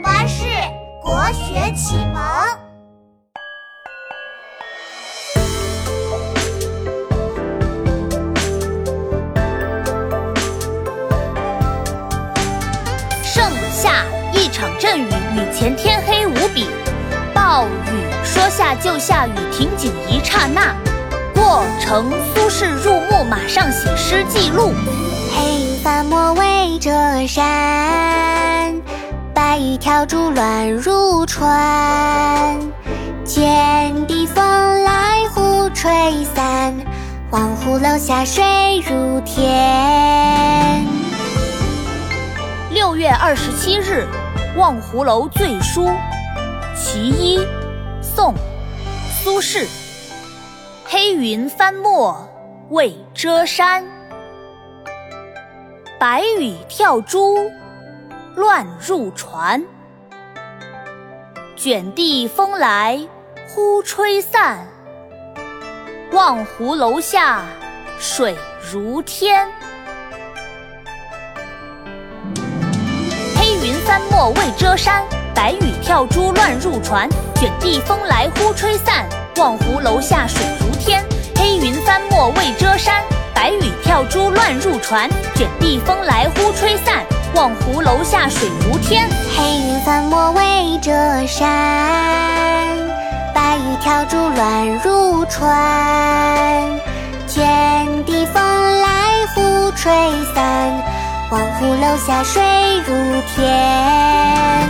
巴士国学启蒙。盛夏一场阵雨，雨前天黑无比。暴雨说下就下雨，停景一刹那。过程苏轼入目，马上写诗记录。黑云翻墨未遮山，白雨跳珠乱入船。见地风来忽吹散，望湖楼下水如天。六月二十七日，《望湖楼醉书》其一，宋·苏轼。黑云翻墨未遮山，白雨跳珠乱入船。卷地风来忽吹散，望湖楼下水如天。黑云翻墨未遮山，白雨跳珠乱入船。卷地风来忽吹散，望湖楼下水如天。黑云翻墨未遮山，白雨跳珠乱入船。卷地风来忽吹散，望湖楼下水如天。黑云翻墨未遮山，白雨跳珠乱入船。卷地风来忽吹散，望湖楼下水如天。